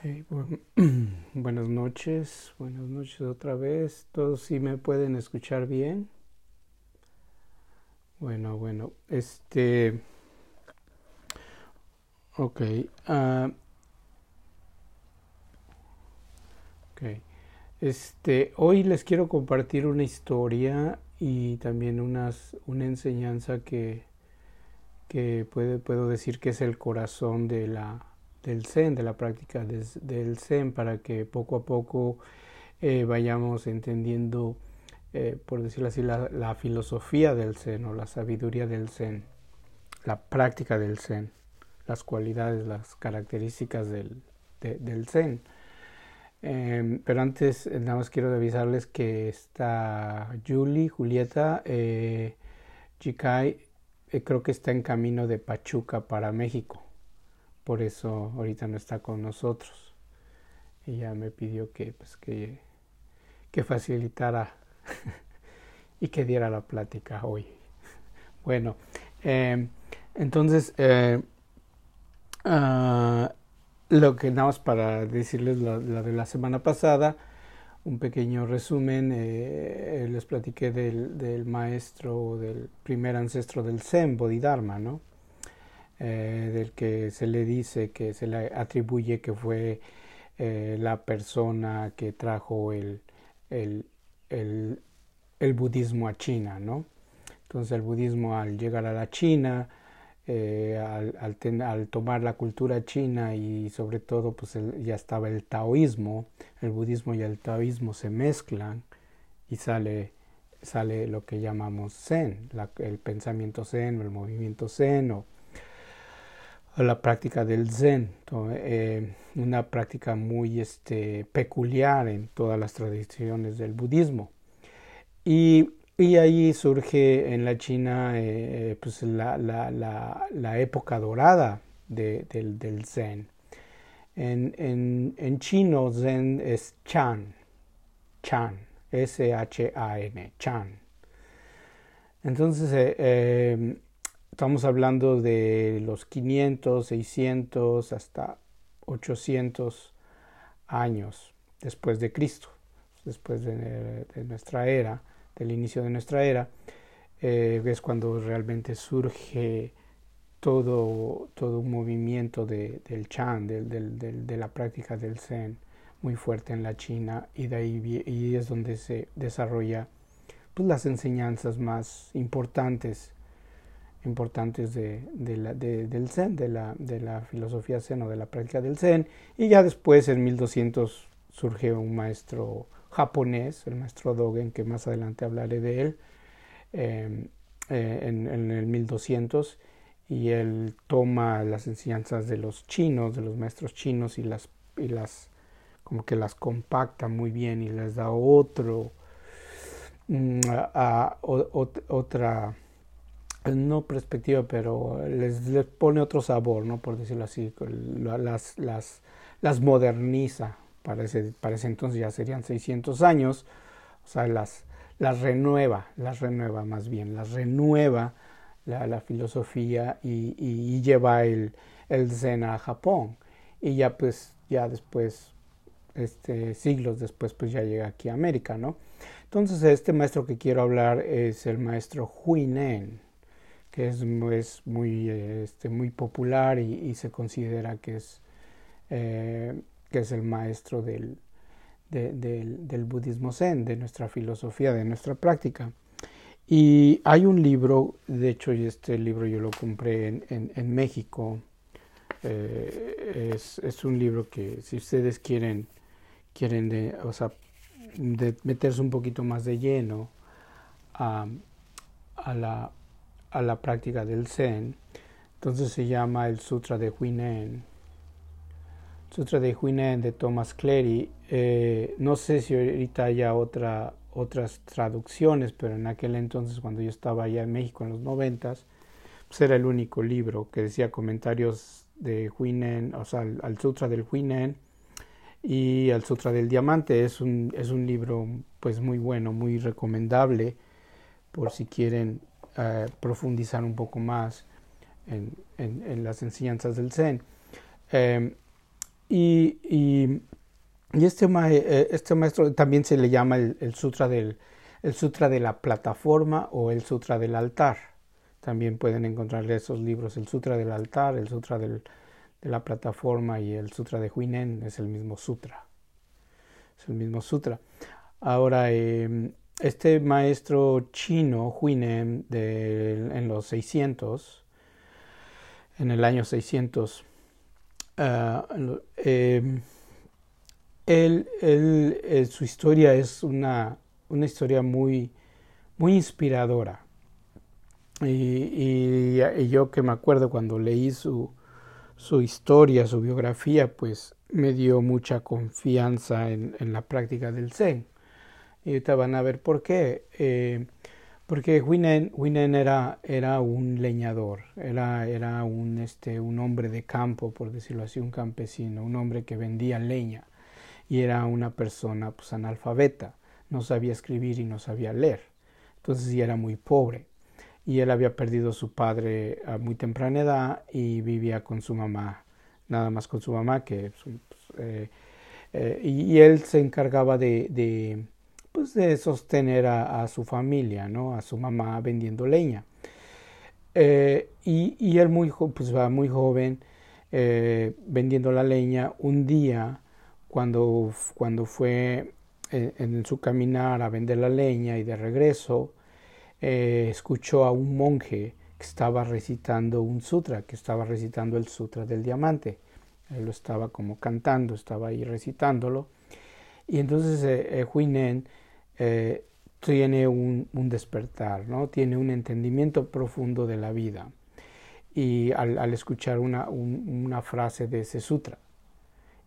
buenas noches, buenas noches otra vez. ¿Todos sí me pueden escuchar bien? Bueno, bueno, este... Ok. Uh, ok. Este, hoy les quiero compartir una historia y también unas, una enseñanza que, que puede, puedo decir que es el corazón de la del Zen, de la práctica del Zen, para que poco a poco eh, vayamos entendiendo, eh, por decirlo así, la, filosofía del Zen o la sabiduría del Zen, la práctica del Zen, las cualidades, las características del, del Zen. Em, pero antes, eh, nada más quiero avisarles que está Julie, Julieta, eh, Chikai, creo que está en camino de Pachuca para México por eso ahorita no está con nosotros. Ella me pidió que, pues, que, que facilitara y que diera la plática hoy. Bueno, em, entonces, eh, ah, lo que nada más para decirles la, de la semana pasada, un pequeño resumen, eh, les platiqué del, del maestro, del primer ancestro del Zen, Bodhidharma, ¿no? Eh, del que se le dice que se le atribuye que fue eh, la persona que trajo el, el, el, budismo a China, ¿no? Entonces el budismo al llegar a la China, eh, al, al, tomar la cultura china y sobre todo pues ya estaba el taoísmo, el budismo y el taoísmo se mezclan y sale, sale lo que llamamos zen, el pensamiento zen o el movimiento zen o la práctica del Zen, eh, una práctica muy este, peculiar en todas las tradiciones del budismo. Y, y ahí surge en la China eh, pues la, la, la, época dorada de, del, del, Zen. En, en, en, chino Zen es Chan, Chan, S-H-A-N, Chan. Entonces, eh, Estamos hablando de los 500, 600 hasta 800 años después de Cristo, después de, nuestra era, del inicio de nuestra era, eh, es cuando realmente surge todo, todo un movimiento de, del Chan, de la práctica del Zen, muy fuerte en la China, y de ahí es donde se desarrolla pues, las enseñanzas más importantes importantes de, la, del Zen, de la, de la filosofía Zen o de la práctica del Zen. Y ya después, en 1200, surge un maestro japonés, el maestro Dogen, que más adelante hablaré de él, em, eh, en, en, el 1200, y él toma las enseñanzas de los chinos, de los maestros chinos, y las, y las como que las compacta muy bien y les da otro, mm, a, otra no perspectiva, pero les, pone otro sabor, ¿no? Por decirlo así, las, las, las moderniza, para ese, entonces ya serían 600 años, o sea, las, las renueva, las renueva más bien, las renueva la, filosofía y, y, lleva el, el Zen a Japón. Y ya pues, ya después, este, siglos después, pues ya llega aquí a América, ¿no? Entonces, este maestro que quiero hablar es el maestro Huinen que es, muy, este, muy popular y, se considera que es, eh, que es el maestro del, del, budismo zen, de nuestra filosofía, de nuestra práctica. Y hay un libro, de hecho este libro yo lo compré en, en, México, eh, es, es, un libro que si ustedes quieren, quieren de, o sea, de meterse un poquito más de lleno a, a la, a la práctica del Zen, entonces se llama el Sutra de Huinen. Sutra de Huinen de Thomas Clery. Eh, no sé si ahorita haya otra, otras traducciones, pero en aquel entonces, cuando yo estaba allá en México en los noventas, pues era el único libro que decía comentarios de Huinen, o sea, al, Sutra del Huinen y al Sutra del Diamante. Es un, es un libro pues muy bueno, muy recomendable por si quieren profundizar un poco más en, las enseñanzas del Zen. Em, y, este, eh, este, maestro también se le llama el, sutra del, el Sutra de la Plataforma o el Sutra del Altar. También pueden encontrar esos libros, el Sutra del Altar, el Sutra del, de la Plataforma y el Sutra de Huinen es el mismo sutra. Es el mismo sutra. Ahora, em, este maestro chino, Huinen, de, en los 600, en el año 600, ah, él, él, su historia es una, historia muy, muy inspiradora. Y, yo que me acuerdo cuando leí su, su historia, su biografía, pues me dio mucha confianza en, en la práctica del Zen. Y ahorita van a ver por qué. Eh, porque Huinen, era, era un leñador, era, era un, este, un hombre de campo, por decirlo así, un campesino, un hombre que vendía leña y era una persona pues, analfabeta, no sabía escribir y no sabía leer, entonces ya era muy pobre y él había perdido a su padre a muy temprana edad y vivía con su mamá, nada más con su mamá, que pues, eh, eh, y, él se encargaba de pues de sostener a, su familia, ¿no? A su mamá vendiendo leña. Eh, y, y, él muy, pues, va muy joven eh, vendiendo la leña. Un día, cuando, cuando fue eh, en, su caminar a vender la leña y de regreso, escuchó a un monje que estaba recitando un sutra, que estaba recitando el sutra del diamante. Él lo estaba como cantando, estaba ahí recitándolo. Y entonces eh, Huinen eh, tiene un, despertar, ¿no? tiene un entendimiento profundo de la vida. Y al, escuchar una, una, frase de ese sutra.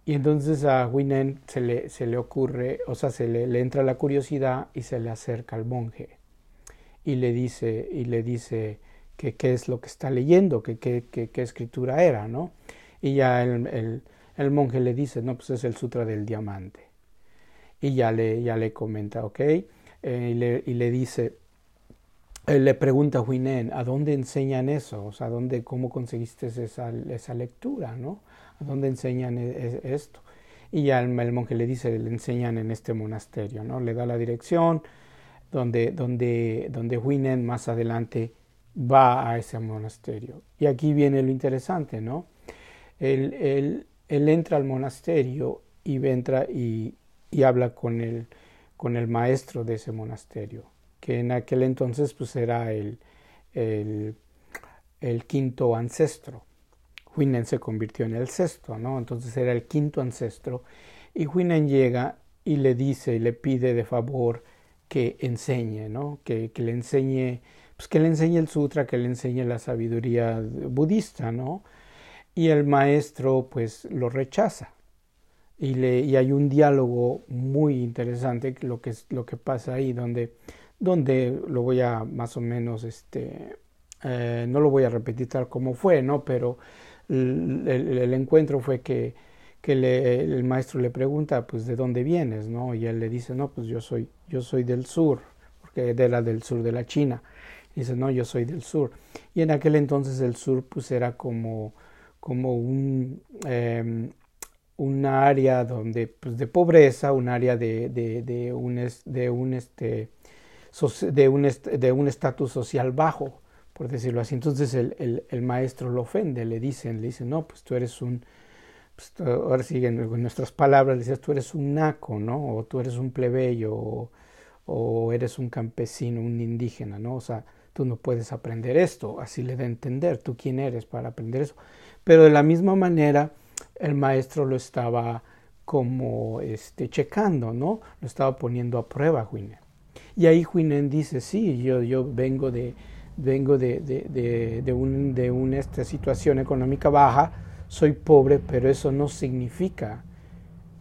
Y entonces a Huinen se le, se le ocurre, o sea, se le, entra la curiosidad y se le acerca al monje. Y le dice, y le dice que qué es lo que está leyendo, que qué escritura era, ¿no? Y ya el, el, el monje le dice, no, pues es el sutra del diamante y ya le, ya le comenta, ¿ok? Eh, y, le, y, le, dice, él le pregunta a Huinen, ¿a dónde enseñan eso? O sea, ¿dónde, ¿cómo conseguiste esa, esa lectura, no? ¿A dónde enseñan e, e, esto? Y ya el, el, monje le dice, le enseñan en este monasterio, ¿no? Le da la dirección donde, donde, donde Huinen más adelante va a ese monasterio. Y aquí viene lo interesante, ¿no? Él, él, él entra al monasterio y entra y, y habla con el, con el maestro de ese monasterio, que en aquel entonces pues era el, el, quinto ancestro. Huinen se convirtió en el sexto, ¿no? Entonces era el quinto ancestro. Y Huinen llega y le dice y le pide de favor que enseñe, ¿no? Que, que le enseñe, pues que le enseñe el sutra, que le enseñe la sabiduría budista, ¿no? Y el maestro pues lo rechaza y, le, y hay un diálogo muy interesante lo que, lo que pasa ahí, donde, donde lo voy a más o menos, este, eh, no lo voy a repetir tal como fue, ¿no? pero el, encuentro fue que, que le, el maestro le pregunta, pues, ¿de dónde vienes? ¿no? Y él le dice, no, pues yo soy, yo soy del sur, porque era del sur de la China. Y dice, no, yo soy del sur. Y en aquel entonces el sur, pues, era como, como un... Eh, un área donde, pues, de pobreza, un área de, de, un, de un, este, de un, de un estatus social bajo, por decirlo así. Entonces el, el, maestro lo ofende, le dicen, le dicen, no, pues tú eres un, pues, ahora siguen en nuestras palabras, le tú eres un naco, ¿no? O tú eres un plebeyo, o, o, eres un campesino, un indígena, ¿no? O sea, tú no puedes aprender esto, así le da a entender, tú quién eres para aprender eso. Pero de la misma manera, el maestro lo estaba como este, checando, ¿no? Lo estaba poniendo a prueba Huinen. Y ahí Huinen dice, sí, yo, yo vengo de, vengo de, de, de, de una situación económica baja, soy pobre, pero eso no significa,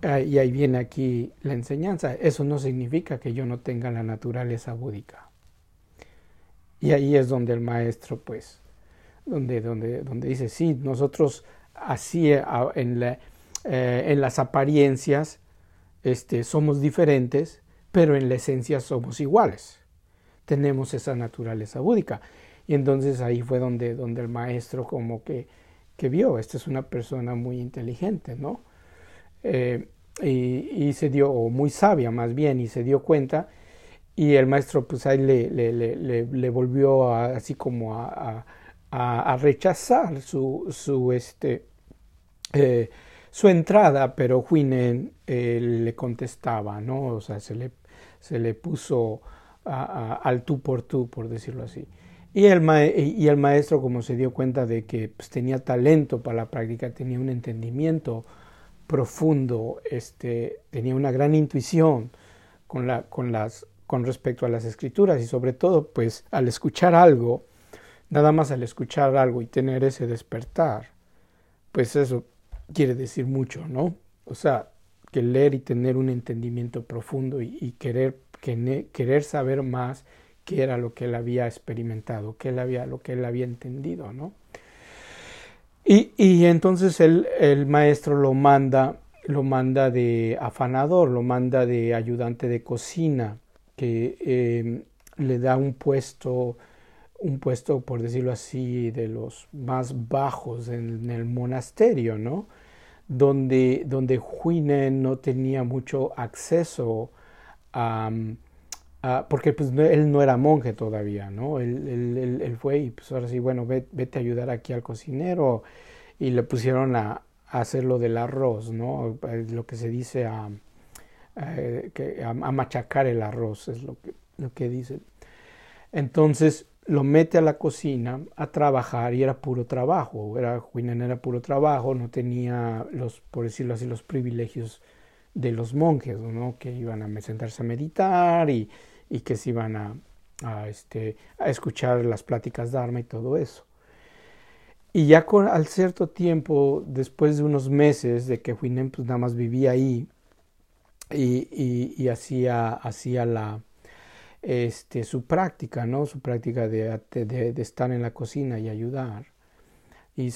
ah, y ahí viene aquí la enseñanza, eso no significa que yo no tenga la naturaleza búdica. Y ahí es donde el maestro, pues, donde, donde, donde dice, sí, nosotros así eh, en, eh, en las apariencias este, somos diferentes, pero en la esencia somos iguales. Tenemos esa naturaleza búdica. Y entonces ahí fue donde, donde el maestro como que, que vio, esta es una persona muy inteligente, ¿no? eh, y, se dio, o muy sabia más bien, y se dio cuenta, y el maestro pues ahí le, le, le, volvió así como a, a, rechazar su, su, este, eh, su entrada, pero Huinen eh, le contestaba, ¿no? O sea, se le, se le puso al tú por tú, por decirlo así. Y el, y el maestro, como se dio cuenta de que pues, tenía talento para la práctica, tenía un entendimiento profundo, este, tenía una gran intuición con, la, con, las, con respecto a las escrituras y sobre todo, pues al escuchar algo, nada más al escuchar algo y tener ese despertar, pues eso quiere decir mucho, ¿no? O sea, que leer y tener un entendimiento profundo y, querer, querer saber más qué era lo que él había experimentado, qué él había, lo que él había entendido, ¿no? Y, y entonces el, el, maestro lo manda, lo manda de afanador, lo manda de ayudante de cocina, que eh, le da un puesto, un puesto, por decirlo así, de los más bajos en, el monasterio, ¿no? Donde, donde Huinen no tenía mucho acceso a, porque pues él no era monje todavía, ¿no? Él, fue y pues ahora sí, bueno, vete, a ayudar aquí al cocinero y le pusieron a, hacer lo del arroz, ¿no? Eh, lo que se dice a, que, a, machacar el arroz, es lo que, lo que dicen. Entonces lo mete a la cocina a trabajar y era puro trabajo, era, era puro trabajo, no tenía los, por decirlo así, los privilegios de los monjes, ¿no? Que iban a sentarse a meditar y y que se iban a, este, a escuchar las pláticas Dharma y todo eso. Y ya con, al cierto tiempo, después de unos meses de que Huinen pues nada más vivía ahí y, y, hacía, hacía la, este, su práctica, ¿no? Su práctica de, de, estar en la cocina y ayudar y,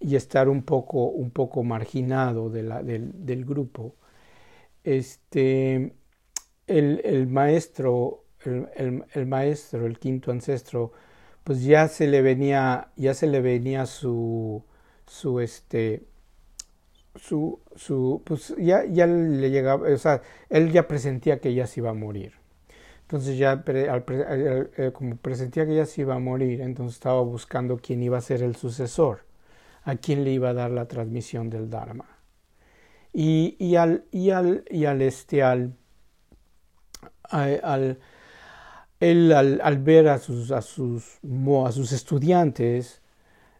y estar un poco, un poco marginado del, del grupo. Este, el, el maestro, el, el, maestro, el quinto ancestro, pues ya se le venía, ya se le venía su, su este, su, su, pues ya, ya le llegaba, o sea, él ya presentía que ya se iba a morir. Entonces ya eh, como presentía que ya se iba a morir, entonces estaba buscando quién iba a ser el sucesor, a quién le iba a dar la transmisión del Dharma. Y, y al, y al, y al este, al, al, él al, ver a sus, a sus, a sus estudiantes,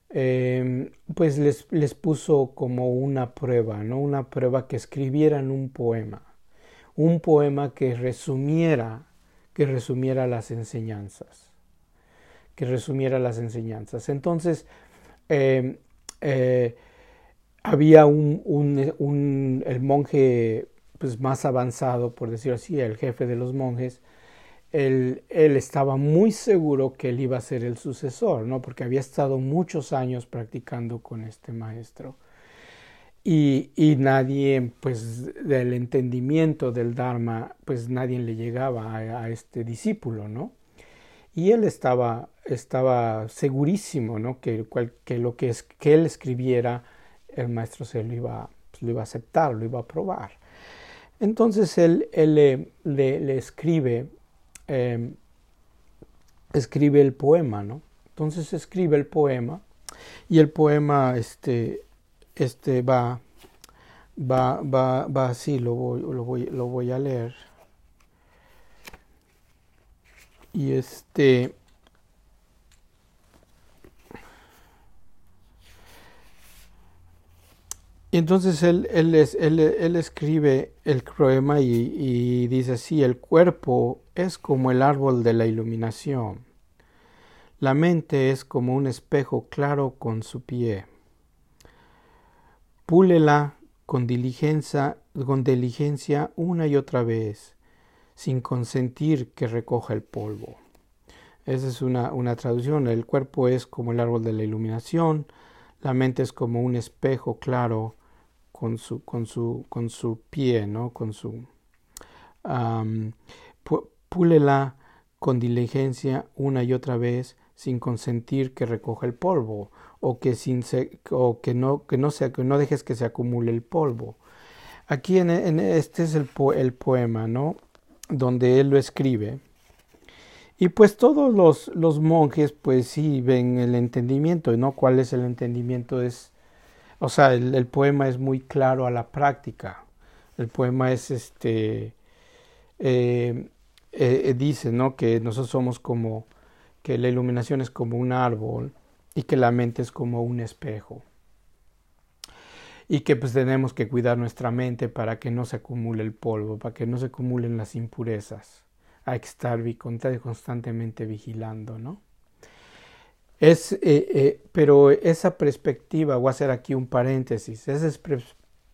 em, pues les, les, puso como una prueba, ¿no? Una prueba que escribieran un poema, un poema que resumiera, que resumiera las enseñanzas, que resumiera las enseñanzas. Entonces, em, eh, había un, el monje pues, más avanzado, por decirlo así, el jefe de los monjes, él, él, estaba muy seguro que él iba a ser el sucesor, ¿no? Porque había estado muchos años practicando con este maestro. Y, nadie, pues, del entendimiento del Dharma, pues nadie le llegaba a, este discípulo, ¿no? Y él estaba, estaba segurísimo, ¿no? Que, que lo que, es, que él escribiera, el maestro se lo iba, pues, lo iba a aceptar, lo iba a aprobar. Entonces él, le, escribe, em, escribe el poema, ¿no? Entonces escribe el poema y el poema este, este va, va, va, va así, lo voy, lo voy, lo voy a leer. Y este Y entonces él, él, él, escribe el poema y, y, dice así, el cuerpo es como el árbol de la iluminación, la mente es como un espejo claro con su pie. Púlela con diligencia, con diligencia una y otra vez, sin consentir que recoja el polvo. Esa es una, una traducción. El cuerpo es como el árbol de la iluminación, la mente es como un espejo claro con su, con su, con su pie, ¿no? Con su... púlela con diligencia una y otra vez sin consentir que recoja el polvo o que sin o que no que no sea que no dejes que se acumule el polvo aquí en, este es el, poema, ¿no? Donde él lo escribe. Y pues todos los, los, monjes, pues sí, ven el entendimiento, ¿no? ¿Cuál es el entendimiento? Es, o sea, el, poema es muy claro a la práctica. El poema es este, eh, eh, dice, ¿no? Que nosotros somos como, que la iluminación es como un árbol y que la mente es como un espejo y que pues tenemos que cuidar nuestra mente para que no se acumule el polvo, para que no se acumulen las impurezas. Hay que estar constantemente vigilando, ¿no? Es, eh, eh, pero esa perspectiva, voy a hacer aquí un paréntesis, esa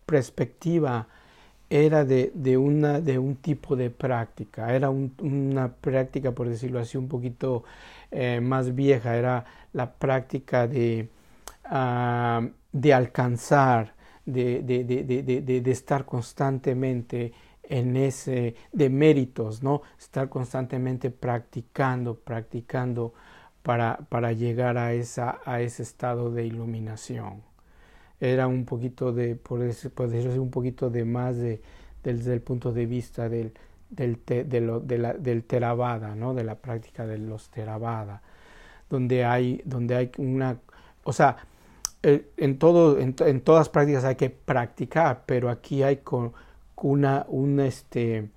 perspectiva era de, de, una, de un tipo de práctica, era una práctica, por decirlo así, un poquito eh, más vieja, era la práctica de, ah, de alcanzar, de, de, de, de, estar constantemente en ese, de méritos, ¿no? Estar constantemente practicando, practicando para, para llegar a, esa, a ese estado de iluminación. Era un poquito de, por decirlo un poquito de más de, desde el punto de vista del, del, de lo, de la, del Theravada, ¿no? de la práctica de los Theravada, donde hay, donde hay una, o sea, eh, en, todo, en, todas prácticas hay que practicar, pero aquí hay con, una, un, este,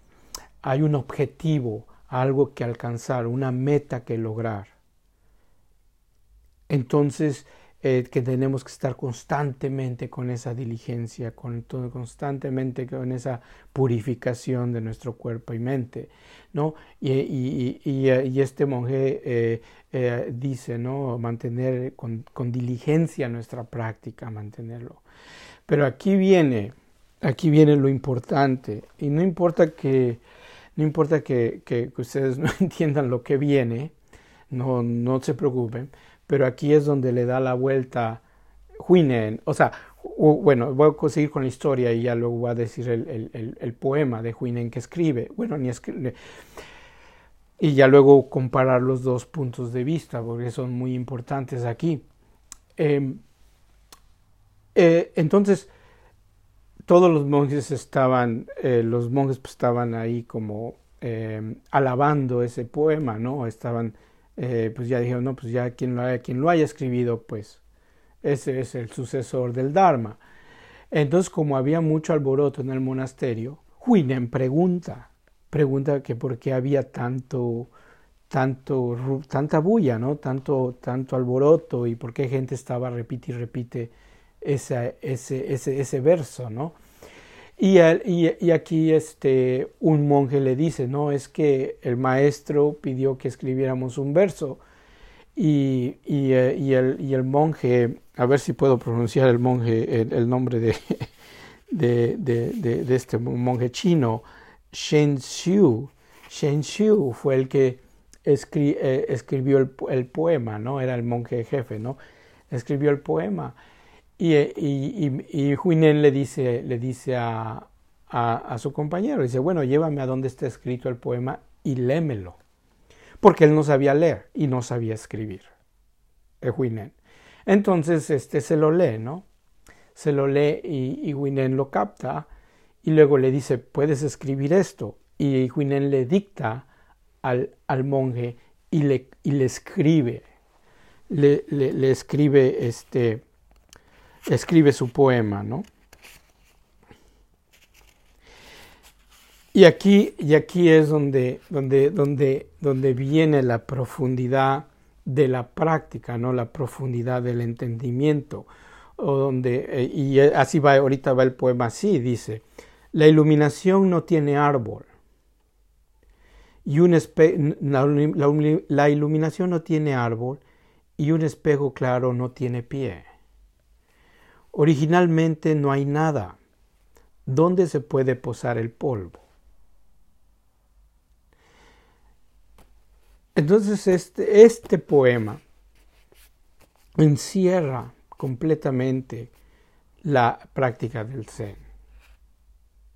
hay un objetivo, algo que alcanzar, una meta que lograr. Entonces, eh, que tenemos que estar constantemente con esa diligencia, con, constantemente con esa purificación de nuestro cuerpo y mente, ¿no? Y, y, este monje eh, eh, dice, ¿no? Mantener con, diligencia nuestra práctica, mantenerlo. Pero aquí viene, aquí viene lo importante, y no importa que, no importa que ustedes no entiendan lo que viene, no, no se preocupen, pero aquí es donde le da la vuelta Huinen, o sea, bueno, voy a seguir con la historia y ya luego voy a decir el, el, el, poema de Huinen que escribe, bueno, ni escribe, y ya luego comparar los dos puntos de vista, porque son muy importantes aquí. Em, eh, entonces, todos los monjes estaban, eh, los monjes pues, estaban ahí como em, alabando ese poema, ¿no? Estaban eh, pues ya dijeron, no, pues ya quien lo, haya, quien lo haya escribido, pues ese es el sucesor del Dharma. Entonces, como había mucho alboroto en el monasterio, Huinen pregunta, pregunta que por qué había tanto, tanto, tanta bulla, ¿no? Tanto, tanto alboroto y por qué gente estaba repite y repite ese, ese, ese, ese verso, ¿no? Y, aquí este, un monje le dice, no, es que el maestro pidió que escribiéramos un verso. Y, eh, el, monje, a ver si puedo pronunciar el monje, el, nombre de, este monje chino, Shen Xiu. Shen Xiu fue el que eh, escribió el, poema, ¿no? Era el monje jefe, ¿no? Escribió el poema. Y, y, y, le dice, le dice a, su compañero, dice, bueno, llévame a donde está escrito el poema y lémelo. Porque él no sabía leer y no sabía escribir. Huinen. Entonces, este se lo lee, ¿no? Se lo lee y, y Huinen lo capta y luego le dice, puedes escribir esto. Y Huinen le dicta al, monje y le, escribe, le, le escribe este, escribe su poema, ¿no? Y aquí, y aquí es donde, donde, donde, donde viene la profundidad de la práctica, ¿no? La profundidad del entendimiento. O donde, eh, y así va, ahorita va el poema así, dice, la iluminación no tiene árbol. Y un la, la iluminación no tiene árbol y un espejo claro no tiene pie. Originalmente no hay nada. ¿Dónde se puede posar el polvo? Entonces este, este poema encierra completamente la práctica del Zen.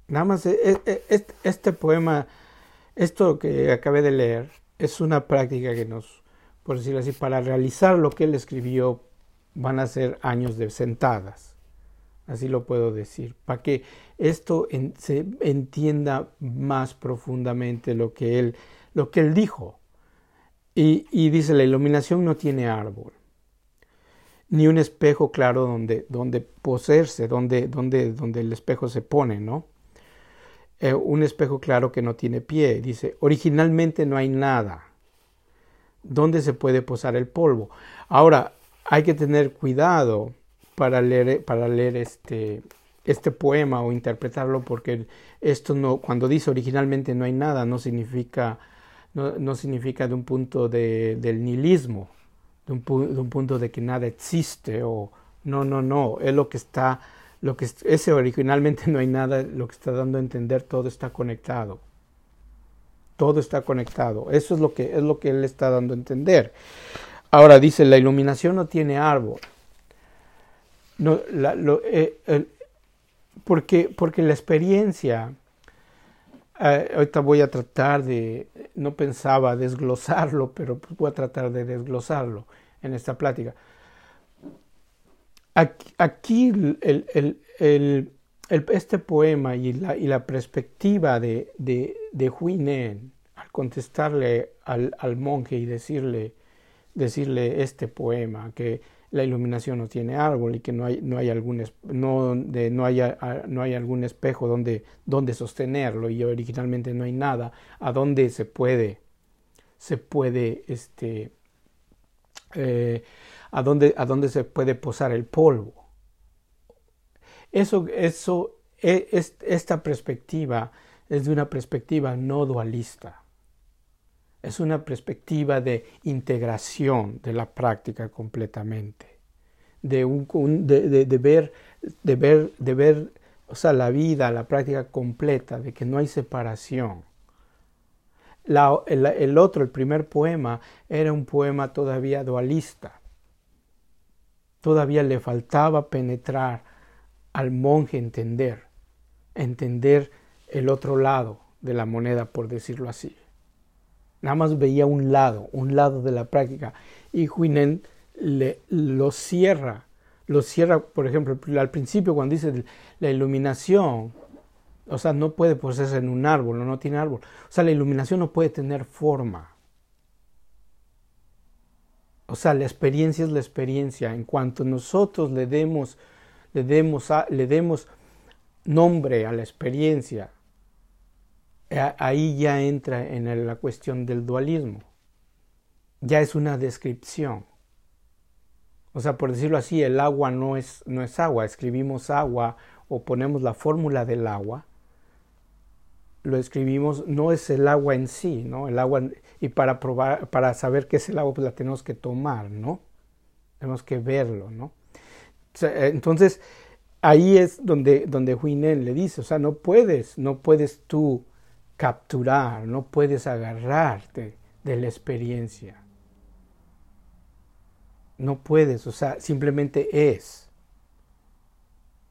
Nada más e, e, e, este, poema, esto que acabé de leer, es una práctica que nos, por decirlo así, para realizar lo que él escribió van a ser años de sentadas así lo puedo decir, para que esto se entienda más profundamente lo que él, lo que él dijo. Y, y, dice, la iluminación no tiene árbol, ni un espejo claro donde, donde donde, donde, donde el espejo se pone, ¿no? Eh, un espejo claro que no tiene pie. Dice, originalmente no hay nada. ¿Dónde se puede posar el polvo? Ahora, hay que tener cuidado para leer, para leer este, este poema o interpretarlo porque esto no, cuando dice originalmente no hay nada, no significa, no, significa de un punto de, del nihilismo, de un, de un punto de que nada existe o no, no, no, es lo que está lo que ese originalmente no hay nada, lo que está dando a entender todo está conectado. Todo está conectado. Eso es lo que es lo que él está dando a entender. Ahora dice, la iluminación no tiene árbol. No, la, lo, eh, porque, porque la experiencia, eh, ahorita voy a tratar de, no pensaba desglosarlo, pero voy a tratar de desglosarlo en esta plática. Aquí, el, este poema y la, y la perspectiva de, de, de al contestarle al, al, monje y decirle, decirle este poema, que la iluminación no tiene árbol y que no hay, no hay, algún, no, de, no haya, no hay algún espejo donde, donde sostenerlo y originalmente no hay nada a donde se puede, se puede este, eh, a dónde, a dónde se puede posar el polvo. Eso, eso, e, esta perspectiva es de una perspectiva no dualista. Es una perspectiva de integración de la práctica completamente. De, un, de, de, ver, de, ver, de ver o sea, la vida, la práctica completa, de que no hay separación. La, el, el, otro, el primer poema, era un poema todavía dualista todavía le faltaba penetrar al monje entender, entender el otro lado de la moneda, por decirlo así. Nada más veía un lado, un lado de la práctica. Y Huinen lo cierra, lo cierra, por ejemplo, al principio cuando dice la iluminación, o sea, no puede poseerse en un árbol, no tiene árbol. O sea, la iluminación no puede tener forma. O sea, la experiencia es la experiencia. En cuanto nosotros le demos, le demos, le demos nombre a la experiencia, ahí ya entra en la cuestión del dualismo. Ya es una descripción. O sea, por decirlo así, el agua no es, no es agua. Escribimos agua o ponemos la fórmula del agua lo escribimos, no es el agua en sí, ¿no? El agua, y para probar, para saber qué es el agua, pues la tenemos que tomar, ¿no? Tenemos que verlo, ¿no? Eh, entonces, ahí es donde, donde le dice, o sea, no puedes, no puedes tú capturar, no puedes agarrarte de la experiencia. No puedes, o sea, simplemente es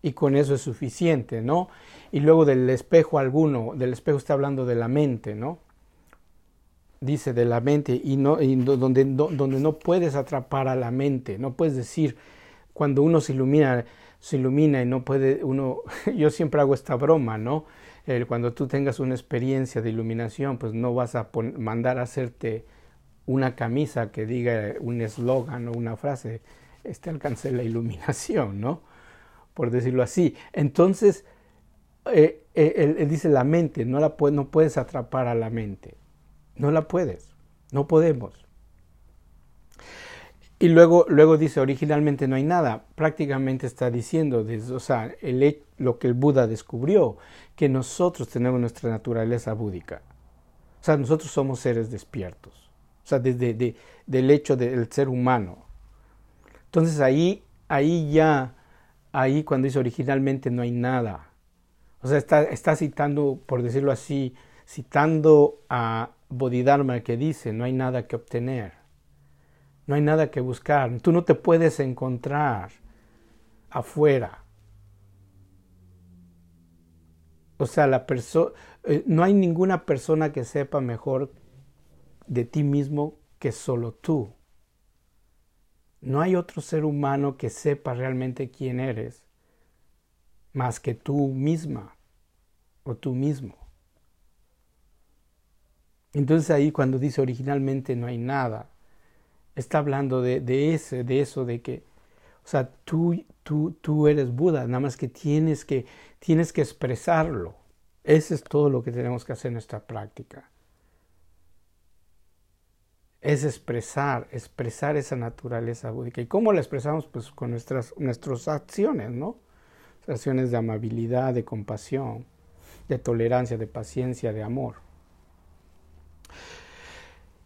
y con eso es suficiente, ¿no? Y luego del espejo alguno, del espejo está hablando de la mente, ¿no? Dice de la mente y, no, donde, donde no puedes atrapar a la mente, no puedes decir, cuando uno se ilumina, se ilumina y no puede, uno, yo siempre hago esta broma, ¿no? Cuando tú tengas una experiencia de iluminación, pues no vas a mandar a hacerte una camisa que diga un eslogan o una frase, este alcance la iluminación, ¿no? por decirlo así. Entonces, eh, eh, él, dice la mente, no, la no puedes atrapar a la mente, no la puedes, no podemos. Y luego, luego dice, originalmente no hay nada, prácticamente está diciendo, o sea, el, lo que el Buda descubrió, que nosotros tenemos nuestra naturaleza búdica. O sea, nosotros somos seres despiertos. O sea, desde de, del hecho del ser humano. Entonces ahí, ahí ya ahí cuando dice originalmente no hay nada. O sea, está, está citando, por decirlo así, citando a Bodhidharma que dice, no hay nada que obtener, no hay nada que buscar, tú no te puedes encontrar afuera. O sea, la persona, eh, no hay ninguna persona que sepa mejor de ti mismo que solo tú. No hay otro ser humano que sepa realmente quién eres más que tú misma o tú mismo. Entonces ahí cuando dice originalmente no hay nada, está hablando de, ese, de eso, de que, o sea, tú, tú, tú eres Buda, nada más que tienes que, tienes que expresarlo. Ese es todo lo que tenemos que hacer en nuestra práctica. Es expresar, expresar esa naturaleza búdica. ¿Y cómo la expresamos? Pues con nuestras, nuestras acciones, ¿no? Acciones de amabilidad, de compasión, de tolerancia, de paciencia, de amor.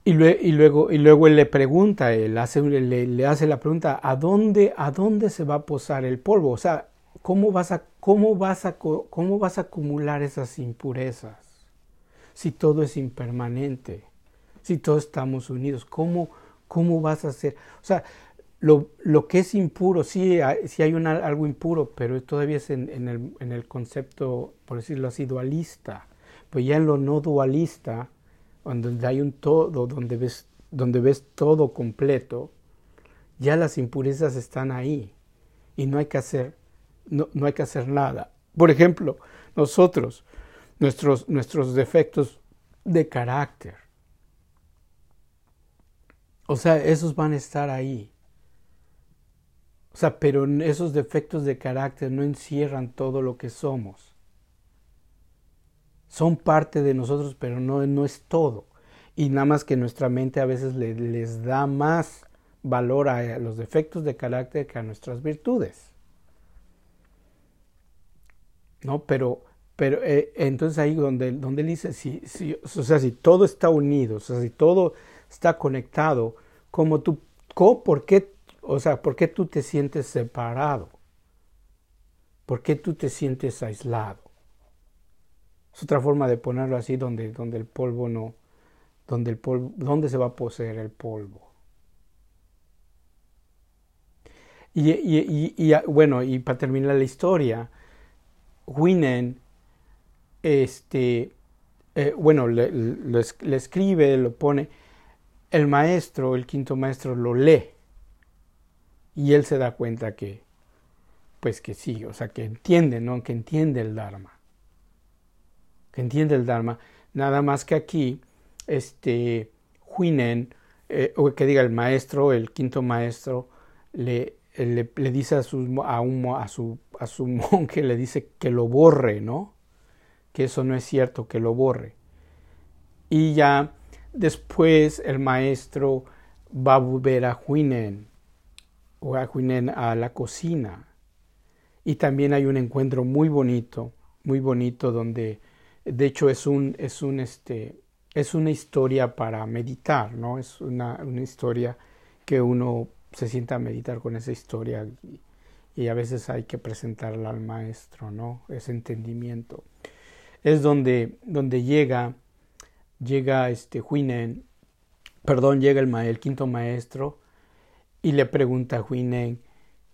Y, luego, y luego él le pregunta, él hace, le, le, hace la pregunta, ¿a dónde, ¿a dónde se va a posar el polvo? O sea, ¿cómo vas a, cómo vas a, cómo vas a acumular esas impurezas? Si todo es impermanente, si todos estamos unidos, ¿cómo, cómo vas a hacer? O sea, lo, lo que es impuro, sí, sí hay una, algo impuro, pero todavía es en, en, el, en el concepto, por decirlo así, dualista. Pues ya en lo no dualista, donde hay un todo, donde ves, donde ves todo completo, ya las impurezas están ahí y no hay que hacer, no, no hay que hacer nada. Por ejemplo, nosotros, nuestros, nuestros defectos de carácter, o sea, esos van a estar ahí. O sea, pero esos defectos de carácter no encierran todo lo que somos son parte de nosotros, pero no, no es todo. Y nada más que nuestra mente a veces les da más valor a los defectos de carácter que a nuestras virtudes. ¿No? Pero, pero eh, entonces ahí donde, donde él dice, si, si, o sea, si todo está unido, o sea, si todo está conectado, como tú, ¿por qué, o sea, ¿por qué tú te sientes separado? ¿Por qué tú te sientes aislado? Es otra forma de ponerlo así donde, donde el polvo no, donde el polvo, donde se va a poseer el polvo. Y, y, bueno, y para terminar la historia, Winen, este, eh, bueno, le, le, escribe, lo pone, el maestro, el quinto maestro, lo lee y él se da cuenta que, pues que sí, o sea, que entiende, ¿no? Que entiende el Dharma que entiende el Dharma, nada más que aquí, este, Huinen, eh, o que diga el maestro, el quinto maestro, le, le, dice a, su, a, un, a, su, a su monje, le dice que lo borre, ¿no? Que eso no es cierto, que lo borre. Y ya después el maestro va a volver a Huinen, o a Huinen a la cocina. Y también hay un encuentro muy bonito, muy bonito donde de hecho, es un, es un, este, es una historia para meditar, ¿no? Es una, una historia que uno se sienta a meditar con esa historia y, a veces hay que presentarla al maestro, ¿no? Ese entendimiento. Es donde, donde llega, llega este Huinen, perdón, llega el, el quinto maestro y le pregunta a Huinen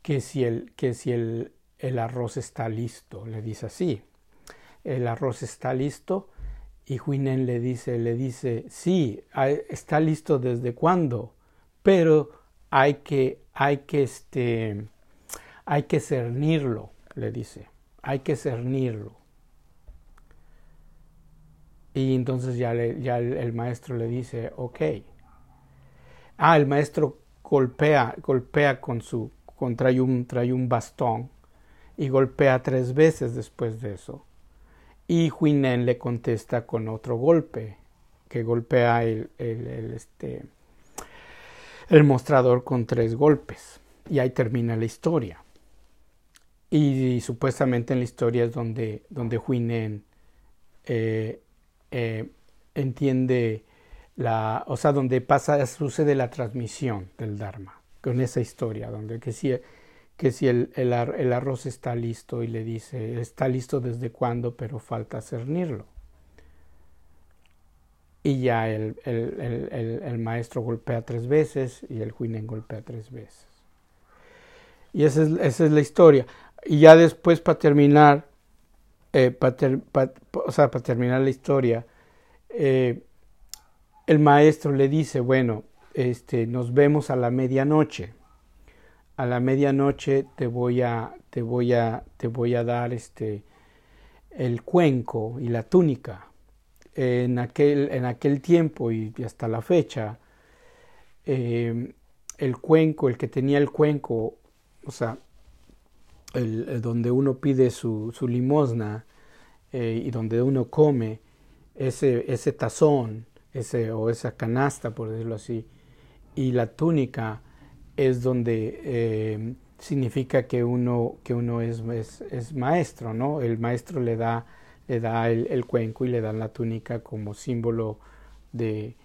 que si el, que si el, el arroz está listo. Le dice así, el arroz está listo. Y Huinen le dice, le dice, sí, está listo desde cuándo, pero hay que, hay que, este, hay que cernirlo, le dice, hay que cernirlo. Y entonces ya, ya el, maestro le dice, ok. Ah, el maestro golpea, golpea con su, con, trae, un, trae un bastón y golpea tres veces después de eso. Y Huinen le contesta con otro golpe, que golpea el, el, este, el mostrador con tres golpes. Y ahí termina la historia. Y, supuestamente en la historia es donde, donde Huinen eh, eh, entiende la, o sea, donde pasa, sucede la transmisión del Dharma, con esa historia, donde que si que si el, el, el, arroz está listo y le dice, está listo desde cuándo, pero falta cernirlo. Y ya el, el, maestro golpea tres veces y el Huinen golpea tres veces. Y esa es, esa es la historia. Y ya después, para terminar, eh, para, o sea, para terminar la historia, eh, el maestro le dice, bueno, este, nos vemos a la medianoche a la medianoche te voy a, te voy a, te voy a dar este, el cuenco y la túnica. En aquel, en aquel tiempo y hasta la fecha, eh, el cuenco, el que tenía el cuenco, o sea, el, donde uno pide su, su limosna eh, y donde uno come, ese, ese tazón ese, o esa canasta, por decirlo así, y la túnica es donde eh, significa que uno, que uno es, es, maestro, ¿no? El maestro le da, le da el, cuenco y le da la túnica como símbolo de,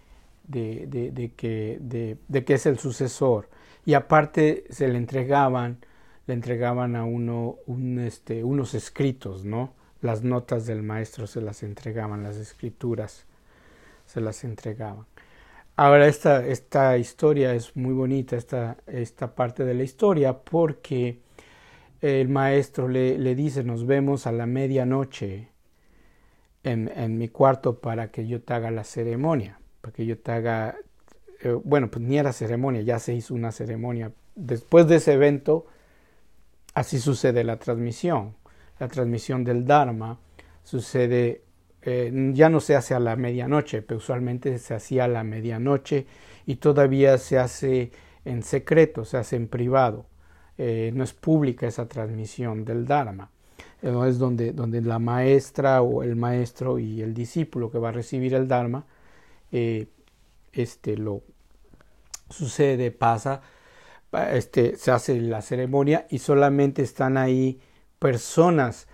de, que, de, que es el sucesor. Y aparte se le entregaban, le entregaban a uno un, este, unos escritos, ¿no? Las notas del maestro se las entregaban, las escrituras se las entregaban. Ahora esta, esta historia es muy bonita, esta, esta parte de la historia, porque el maestro le, le dice, nos vemos a la medianoche en, en, mi cuarto para que yo te haga la ceremonia, para que yo te haga, eh, bueno, pues ni era ceremonia, ya se hizo una ceremonia. Después de ese evento, así sucede la transmisión. La transmisión del Dharma sucede eh, ya no se hace a la medianoche, pero usualmente se hacía a la medianoche y todavía se hace en secreto, se hace en privado. Eh, no es pública esa transmisión del Dharma. No es donde, donde la maestra o el maestro y el discípulo que va a recibir el Dharma, eh, este lo sucede, pasa, este, se hace la ceremonia y solamente están ahí personas,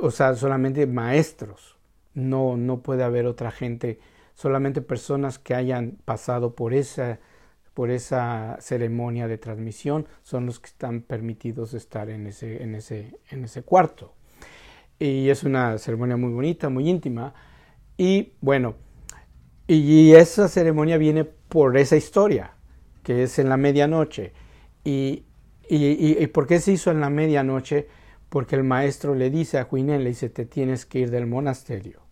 o sea, solamente maestros, no, no puede haber otra gente, solamente personas que hayan pasado por esa, por esa ceremonia de transmisión son los que están permitidos estar en ese, en ese, en ese cuarto. Y es una ceremonia muy bonita, muy íntima. Y bueno, y esa ceremonia viene por esa historia, que es en la medianoche. Y, y, y, ¿por qué se hizo en la medianoche? Porque el maestro le dice a Juinén, le dice, te tienes que ir del monasterio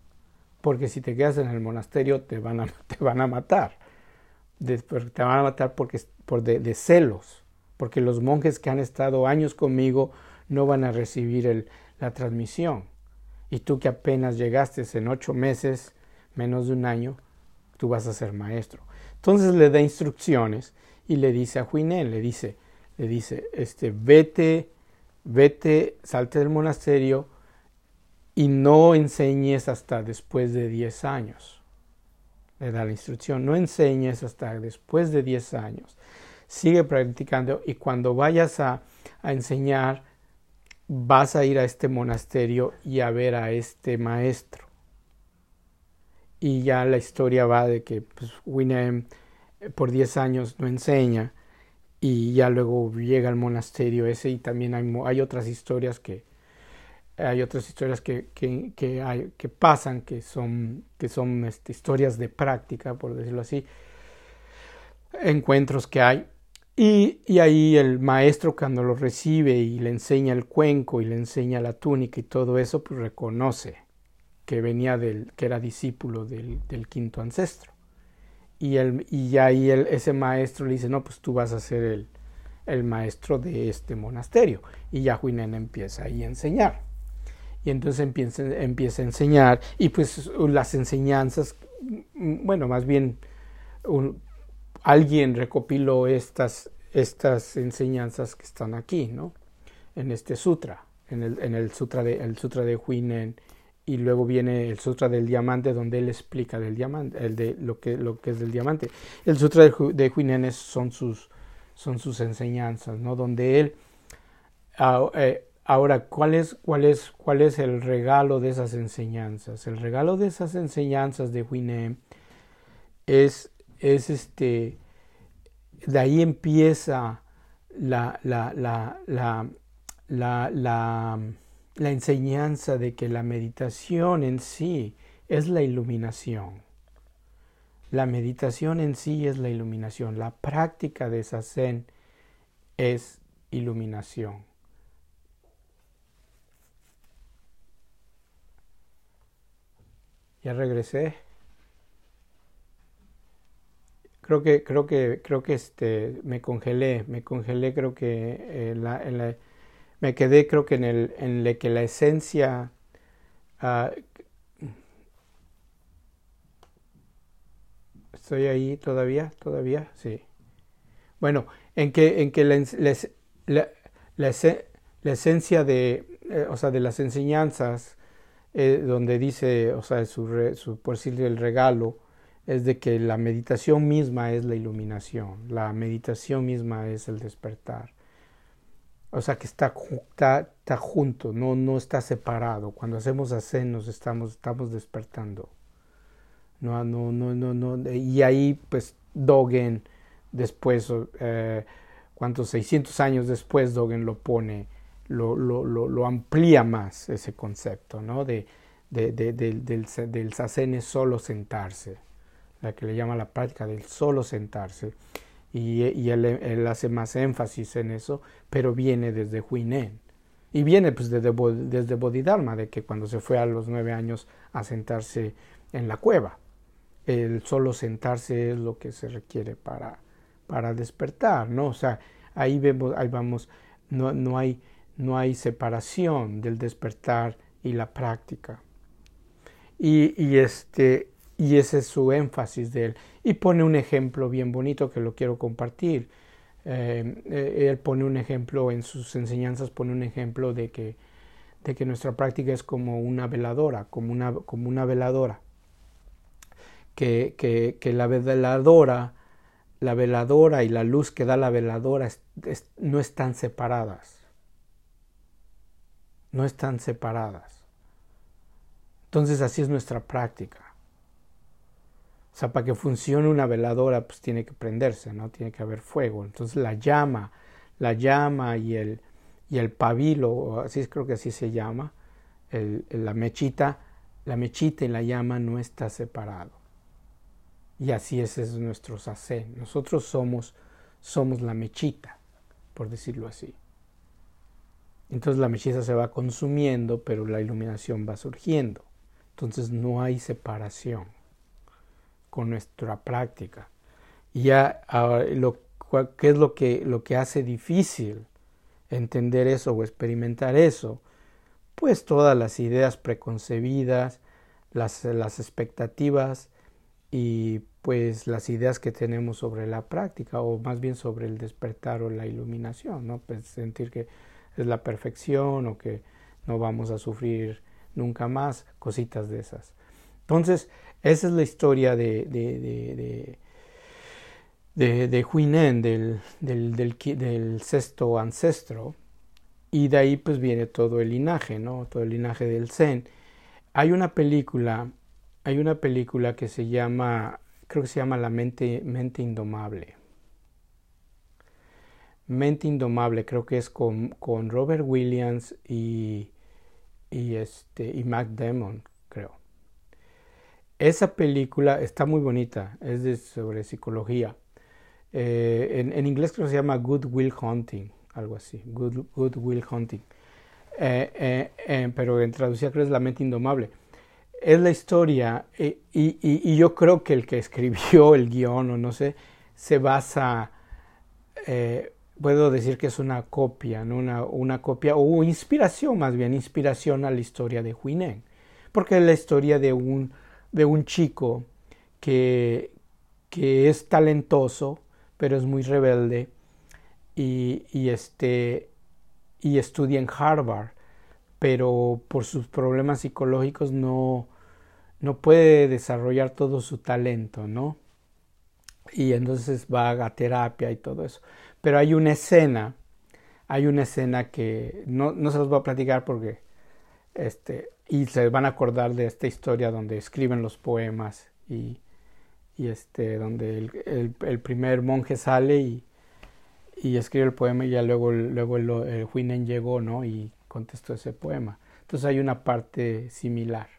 porque si te quedas en el monasterio te van a, te van a matar. te van a matar porque, por de, celos, porque los monjes que han estado años conmigo no van a recibir la transmisión. Y tú que apenas llegaste en ocho meses, menos de un año, tú vas a ser maestro. Entonces le da instrucciones y le dice a Juinén, le dice, le dice, este, vete, vete, salte del monasterio, y no enseñes hasta después de 10 años. Le da la instrucción, no enseñes hasta después de 10 años. Sigue practicando y cuando vayas a, enseñar, vas a ir a este monasterio y a ver a este maestro. Y ya la historia va de que pues, Winem eh, por 10 años no enseña y ya luego llega al monasterio ese y también hay, hay otras historias que, hay otras historias que, que, que, hay, que pasan, que son, que son este, historias de práctica, por decirlo así, encuentros que hay. Y, y, ahí el maestro cuando lo recibe y le enseña el cuenco y le enseña la túnica y todo eso, pues reconoce que venía del, que era discípulo del, del quinto ancestro. Y, el, y ahí el, ese maestro le dice, no, pues tú vas a ser el, el maestro de este monasterio. Y ya Huinen empieza ahí a enseñar y entonces empieza, empieza a enseñar y pues las enseñanzas, bueno, más bien alguien recopiló estas, estas enseñanzas que están aquí, ¿no? En este sutra, en el, en el sutra de el sutra de Huinen y luego viene el sutra del diamante donde él explica del diamante, el de lo que lo que es del diamante. El sutra de, de Huinen son sus son sus enseñanzas, ¿no? Donde él ah, eh, Ahora, ¿cuál es, cuál, es, ¿cuál es el regalo de esas enseñanzas? El regalo de esas enseñanzas de Huinem es, es este, de ahí empieza la, la, la, la enseñanza de que la meditación en sí es la iluminación. La meditación en sí es la iluminación. La práctica de esa zen es iluminación. Ya regresé. creo que creo que creo que este me congelé me congelé creo que eh, la, en la, me quedé creo que en el en le que la esencia uh, estoy ahí todavía todavía sí. Bueno en que en que la, la, la, la esencia de eh, o sea de las enseñanzas eh, donde dice o sea su, por decirle el regalo es de que la meditación misma es la iluminación, la meditación misma es el despertar. O sea que está, está, junto, no, no está separado. Cuando hacemos nos estamos, estamos despertando. No, no, no, no, no. Y ahí pues Dogen después, eh, ¿cuántos? 600 años después Dogen lo pone, lo, lo, lo, amplía más ese concepto, ¿no? De, de, de, del, del, es solo sentarse la que le llama la práctica del solo sentarse, y, y él, hace más énfasis en eso, pero viene desde Huinen. Y viene pues desde, desde Bodhidharma, de que cuando se fue a los nueve años a sentarse en la cueva. El solo sentarse es lo que se requiere para, para despertar, ¿no? O sea, ahí vemos, ahí vamos, no, no, hay, no hay separación del despertar y la práctica. Y, este, y ese es su énfasis de él. Y pone un ejemplo bien bonito que lo quiero compartir. Eh, eh, él pone un ejemplo en sus enseñanzas, pone un ejemplo de que, de que nuestra práctica es como una veladora, como una, como una veladora. Que, que la veladora, la veladora y la luz que da la veladora no están separadas. No están separadas. Entonces así es nuestra práctica. O sea, para que funcione una veladora, pues tiene que prenderse, ¿no? Tiene que haber fuego. Entonces la llama, la llama y el, y el pabilo, así creo que así se llama, la mechita, la mechita y la llama no está separado. Y así ese es nuestro sacé. Nosotros somos, somos la mechita, por decirlo así. Entonces la mechita se va consumiendo, pero la iluminación va surgiendo. Entonces no hay separación con nuestra práctica. Y ya lo, ¿qué es lo que, lo que hace difícil entender eso o experimentar eso? Pues todas las ideas preconcebidas, las, las expectativas y pues las ideas que tenemos sobre la práctica o más bien sobre el despertar o la iluminación, ¿no? Pues sentir que es la perfección o que no vamos a sufrir nunca más, cositas de esas. Entonces, esa es la historia de, de, de, de, de Huinen, del, del, del, del, sexto ancestro, y de ahí pues viene todo el linaje, ¿no? Todo el linaje del Zen. Hay una película, hay una película que se llama, creo que se llama La mente, mente indomable. Mente indomable, creo que es con, con Robert Williams y, y, este, y Mac Damon, creo. Esa película está muy bonita, es de, sobre psicología. Eh, en, en, inglés creo que se llama Good Will Hunting, algo así, Good, Good Will Hunting. Eh, eh, pero en traducción creo que es La mente indomable. Es la historia, y, y, yo creo que el que escribió el guion, o no sé, se basa, puedo decir que es una copia, ¿no? una, una copia, o inspiración más bien, inspiración a la historia de Huinen, porque es la historia de un de un chico que, que es talentoso, pero es muy rebelde y, y, este, y estudia en Harvard, pero por sus problemas psicológicos no, no puede desarrollar todo su talento, ¿no? Y entonces va a terapia y todo eso. Pero hay una escena, hay una escena que no, no se los voy a platicar porque este, y se van a acordar de esta historia donde escriben los poemas y, y este, donde el, el, primer monje sale y, y, escribe el poema y ya luego, luego el, el Huinen llegó ¿no? y contestó ese poema. Entonces hay una parte similar.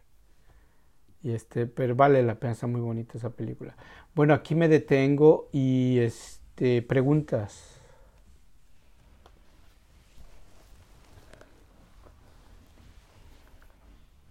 Y este, pero vale la pena, está muy bonita esa película. Bueno, aquí me detengo y este, preguntas.